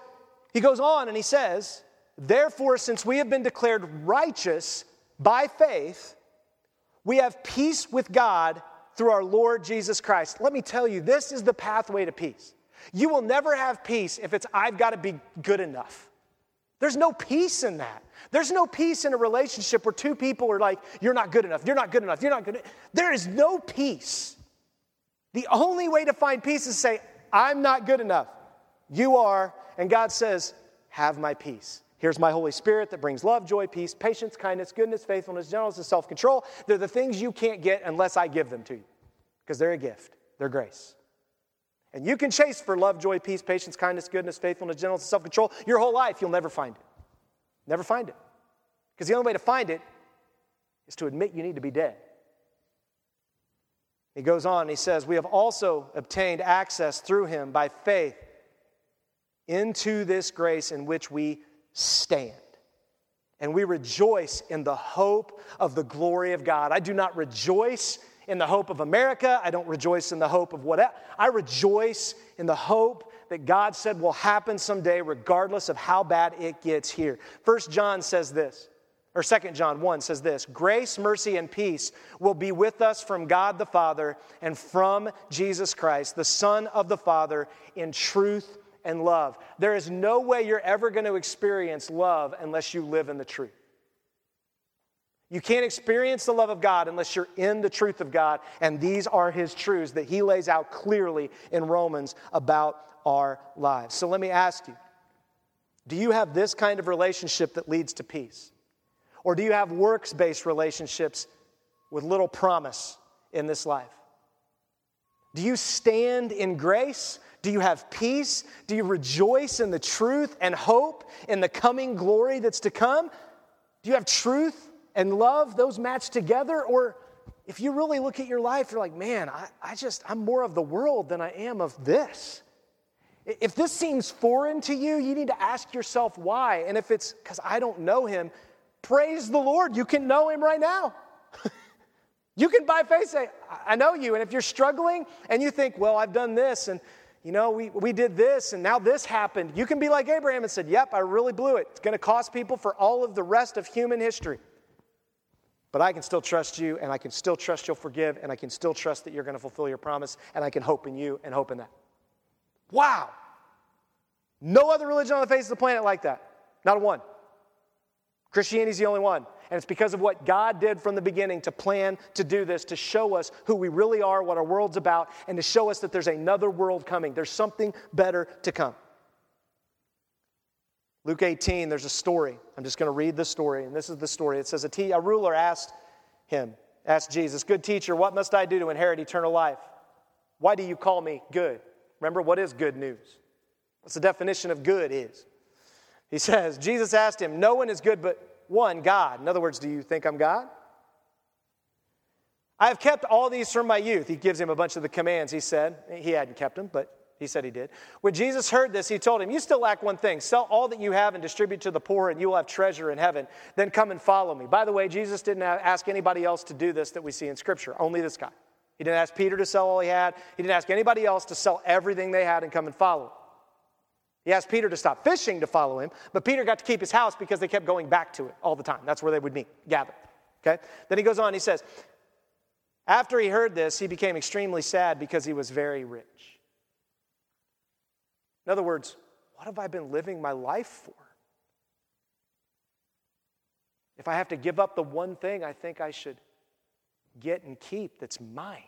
he goes on and he says, Therefore, since we have been declared righteous by faith, we have peace with God through our Lord Jesus Christ. Let me tell you, this is the pathway to peace. You will never have peace if it's, I've got to be good enough. There's no peace in that. There's no peace in a relationship where two people are like, you're not good enough, you're not good enough, you're not good. There is no peace. The only way to find peace is to say, I'm not good enough. You are. And God says, have my peace. Here's my Holy Spirit that brings love, joy, peace, patience, kindness, goodness, faithfulness, gentleness, and self control. They're the things you can't get unless I give them to you because they're a gift, they're grace. And you can chase for love, joy, peace, patience, kindness, goodness, faithfulness, gentleness, self control your whole life. You'll never find it. Never find it. Because the only way to find it is to admit you need to be dead. He goes on he says, We have also obtained access through him by faith into this grace in which we stand. And we rejoice in the hope of the glory of God. I do not rejoice in the hope of America. I don't rejoice in the hope of what I rejoice in the hope that God said will happen someday, regardless of how bad it gets here. First John says this, or Second John 1 says this Grace, mercy, and peace will be with us from God the Father and from Jesus Christ, the Son of the Father, in truth and love. There is no way you're ever going to experience love unless you live in the truth. You can't experience the love of God unless you're in the truth of God, and these are His truths that He lays out clearly in Romans about our lives. So let me ask you do you have this kind of relationship that leads to peace? Or do you have works based relationships with little promise in this life? Do you stand in grace? Do you have peace? Do you rejoice in the truth and hope in the coming glory that's to come? Do you have truth and love, those match together? Or if you really look at your life, you're like, man, I, I just, I'm more of the world than I am of this. If this seems foreign to you, you need to ask yourself why. And if it's because I don't know him, praise the Lord. You can know him right now. you can by faith say, I know you. And if you're struggling and you think, well, I've done this and you know, we, we did this and now this happened. You can be like Abraham and said, Yep, I really blew it. It's going to cost people for all of the rest of human history. But I can still trust you, and I can still trust you'll forgive, and I can still trust that you're going to fulfill your promise, and I can hope in you and hope in that. Wow. No other religion on the face of the planet like that. Not a one. Christianity's the only one. And it's because of what God did from the beginning to plan to do this, to show us who we really are, what our world's about, and to show us that there's another world coming. There's something better to come. Luke 18, there's a story. I'm just going to read the story, and this is the story. It says, a, t- a ruler asked him, asked Jesus, Good teacher, what must I do to inherit eternal life? Why do you call me good? Remember, what is good news? What's the definition of good is? He says, Jesus asked him, No one is good but one, God. In other words, do you think I'm God? I have kept all these from my youth. He gives him a bunch of the commands, he said. He hadn't kept them, but he said he did. When Jesus heard this, he told him, You still lack one thing. Sell all that you have and distribute to the poor, and you will have treasure in heaven. Then come and follow me. By the way, Jesus didn't ask anybody else to do this that we see in Scripture, only this guy. He didn't ask Peter to sell all he had, he didn't ask anybody else to sell everything they had and come and follow him. He asked Peter to stop fishing to follow him, but Peter got to keep his house because they kept going back to it all the time. That's where they would meet, gather. Okay? Then he goes on, he says, After he heard this, he became extremely sad because he was very rich. In other words, what have I been living my life for? If I have to give up the one thing I think I should get and keep that's mine.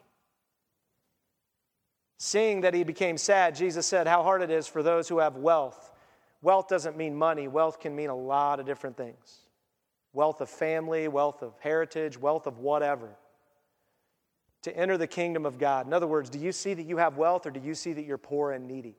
Seeing that he became sad, Jesus said, How hard it is for those who have wealth. Wealth doesn't mean money, wealth can mean a lot of different things wealth of family, wealth of heritage, wealth of whatever. To enter the kingdom of God. In other words, do you see that you have wealth or do you see that you're poor and needy?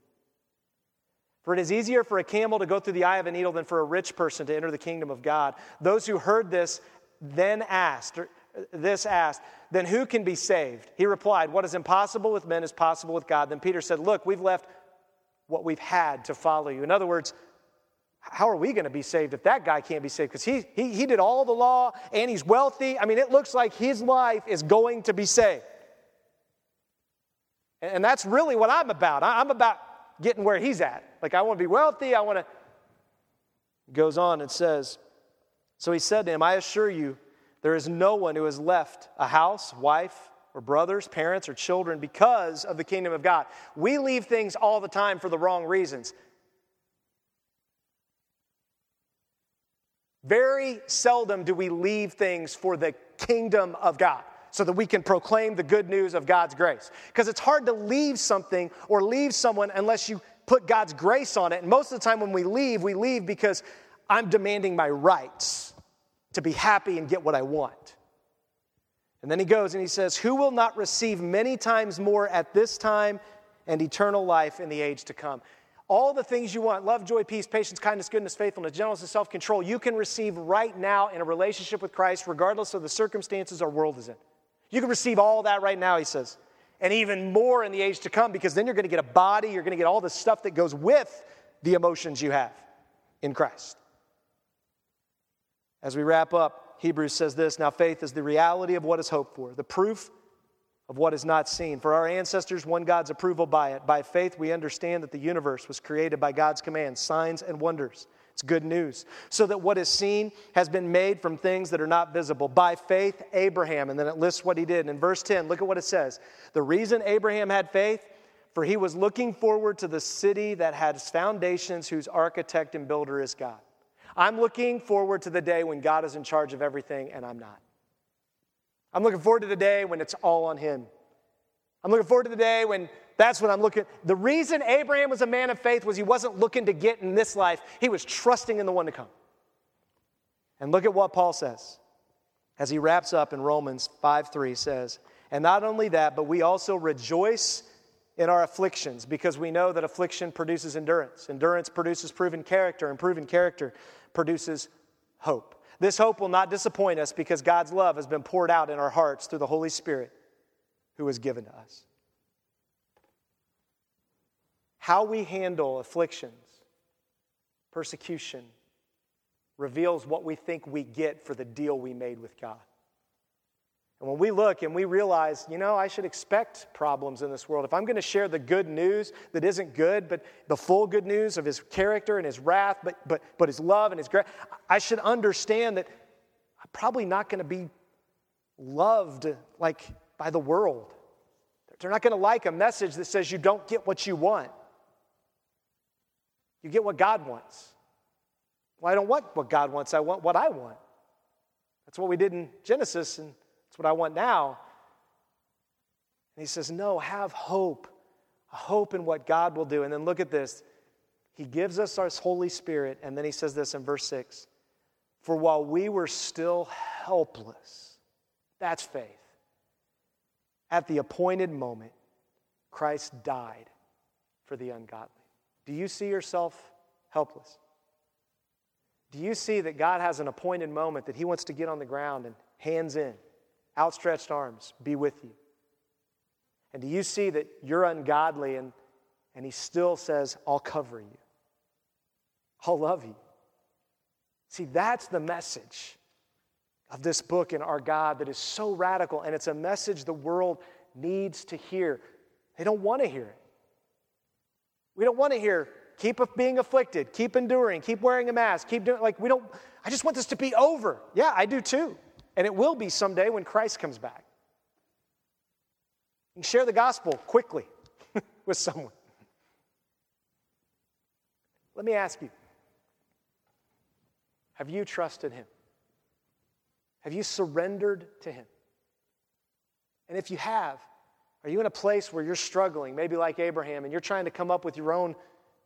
For it is easier for a camel to go through the eye of a needle than for a rich person to enter the kingdom of God. Those who heard this then asked, uh, this asked, Then who can be saved? He replied, What is impossible with men is possible with God. Then Peter said, Look, we've left what we've had to follow you. In other words, how are we going to be saved if that guy can't be saved? Because he, he, he did all the law and he's wealthy. I mean, it looks like his life is going to be saved. And that's really what I'm about. I'm about getting where he's at. Like, I want to be wealthy. I want to. Goes on and says, So he said to him, I assure you, there is no one who has left a house, wife, or brothers, parents, or children because of the kingdom of God. We leave things all the time for the wrong reasons. Very seldom do we leave things for the kingdom of God so that we can proclaim the good news of God's grace. Because it's hard to leave something or leave someone unless you put God's grace on it. And most of the time when we leave, we leave because I'm demanding my rights to be happy and get what I want. And then he goes and he says, Who will not receive many times more at this time and eternal life in the age to come? All the things you want love, joy, peace, patience, kindness, goodness, faithfulness, gentleness, and self control you can receive right now in a relationship with Christ, regardless of the circumstances our world is in. You can receive all that right now, he says, and even more in the age to come, because then you're going to get a body, you're going to get all the stuff that goes with the emotions you have in Christ. As we wrap up, Hebrews says this Now faith is the reality of what is hoped for, the proof of what is not seen. For our ancestors won God's approval by it. By faith, we understand that the universe was created by God's command, signs and wonders. It's good news. So that what is seen has been made from things that are not visible. By faith, Abraham, and then it lists what he did. And in verse 10, look at what it says. The reason Abraham had faith, for he was looking forward to the city that has foundations, whose architect and builder is God. I'm looking forward to the day when God is in charge of everything and I'm not. I'm looking forward to the day when it's all on Him. I'm looking forward to the day when that's what I'm looking. The reason Abraham was a man of faith was he wasn't looking to get in this life, he was trusting in the one to come. And look at what Paul says as he wraps up in Romans 5 3 says, And not only that, but we also rejoice in our afflictions because we know that affliction produces endurance. Endurance produces proven character, and proven character produces hope. This hope will not disappoint us because God's love has been poured out in our hearts through the Holy Spirit who was given to us. How we handle afflictions, persecution, reveals what we think we get for the deal we made with God. And when we look and we realize, you know, I should expect problems in this world. If I'm going to share the good news that isn't good, but the full good news of his character and his wrath, but, but, but his love and his grace, I should understand that I'm probably not going to be loved like by the world. They're not going to like a message that says you don't get what you want. You get what God wants. Well, I don't want what God wants, I want what I want. That's what we did in Genesis, and that's what I want now. And he says, No, have hope. A hope in what God will do. And then look at this. He gives us our Holy Spirit, and then he says this in verse 6 For while we were still helpless, that's faith. At the appointed moment, Christ died for the ungodly. Do you see yourself helpless? Do you see that God has an appointed moment that He wants to get on the ground and hands in? outstretched arms be with you. And do you see that you're ungodly and, and he still says, I'll cover you, I'll love you? See, that's the message of this book and our God that is so radical, and it's a message the world needs to hear. They don't want to hear it. We don't want to hear, keep being afflicted, keep enduring, keep wearing a mask, keep doing, like, we don't, I just want this to be over. Yeah, I do too. And it will be someday when Christ comes back. And share the gospel quickly with someone. Let me ask you have you trusted Him? Have you surrendered to Him? And if you have, are you in a place where you're struggling, maybe like Abraham, and you're trying to come up with your own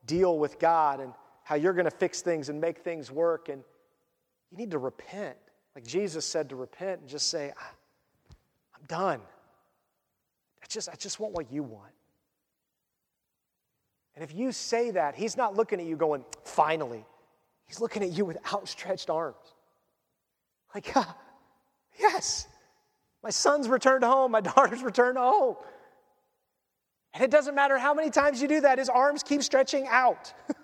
deal with God and how you're going to fix things and make things work? And you need to repent. Like Jesus said to repent and just say, ah, I'm done. I just, I just want what you want. And if you say that, he's not looking at you going, finally. He's looking at you with outstretched arms. Like, yes, my son's returned home, my daughter's returned home. And it doesn't matter how many times you do that, his arms keep stretching out.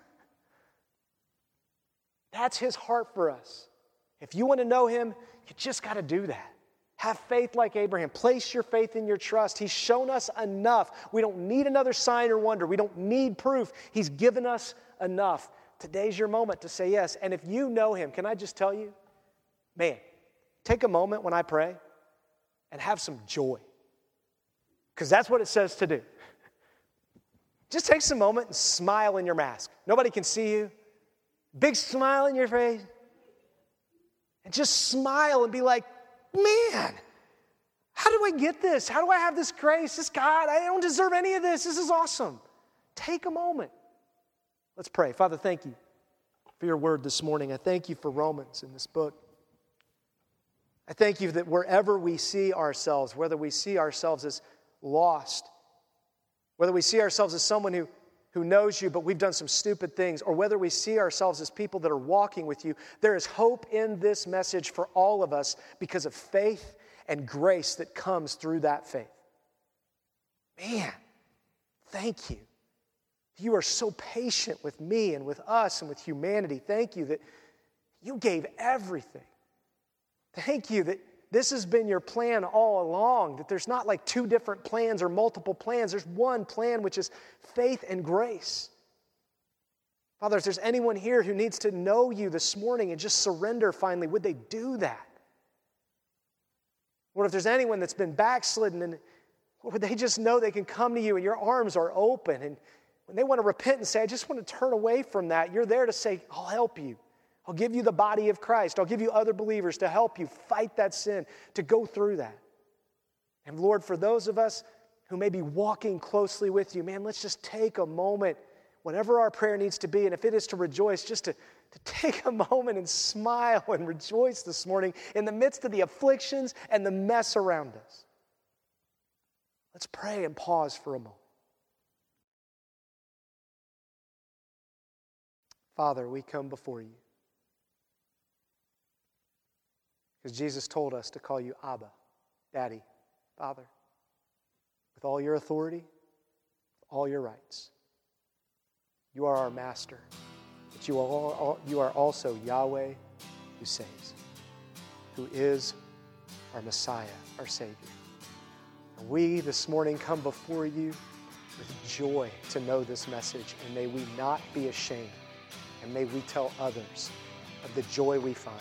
That's his heart for us. If you want to know him, you just got to do that. Have faith like Abraham. Place your faith in your trust. He's shown us enough. We don't need another sign or wonder. We don't need proof. He's given us enough. Today's your moment to say yes. And if you know him, can I just tell you, man, take a moment when I pray and have some joy. Because that's what it says to do. Just take some moment and smile in your mask. Nobody can see you. Big smile in your face and just smile and be like, man, how do I get this? How do I have this grace? This God, I don't deserve any of this. This is awesome. Take a moment. Let's pray. Father, thank you for your word this morning. I thank you for Romans in this book. I thank you that wherever we see ourselves, whether we see ourselves as lost, whether we see ourselves as someone who who knows you, but we've done some stupid things, or whether we see ourselves as people that are walking with you, there is hope in this message for all of us because of faith and grace that comes through that faith. Man, thank you. You are so patient with me and with us and with humanity. Thank you that you gave everything. Thank you that this has been your plan all along, that there's not like two different plans or multiple plans. There's one plan, which is faith and grace. Father, if there's anyone here who needs to know you this morning and just surrender finally, would they do that? Or if there's anyone that's been backslidden and would they just know they can come to you and your arms are open and when they want to repent and say, I just want to turn away from that, you're there to say, I'll help you. I'll give you the body of Christ. I'll give you other believers to help you fight that sin, to go through that. And Lord, for those of us who may be walking closely with you, man, let's just take a moment, whatever our prayer needs to be, and if it is to rejoice, just to, to take a moment and smile and rejoice this morning in the midst of the afflictions and the mess around us. Let's pray and pause for a moment. Father, we come before you. Because Jesus told us to call you Abba, Daddy, Father, with all your authority, all your rights. You are our master, but you are, also Yahweh who saves, who is our Messiah, our Savior. And we this morning come before you with joy to know this message, and may we not be ashamed, and may we tell others of the joy we find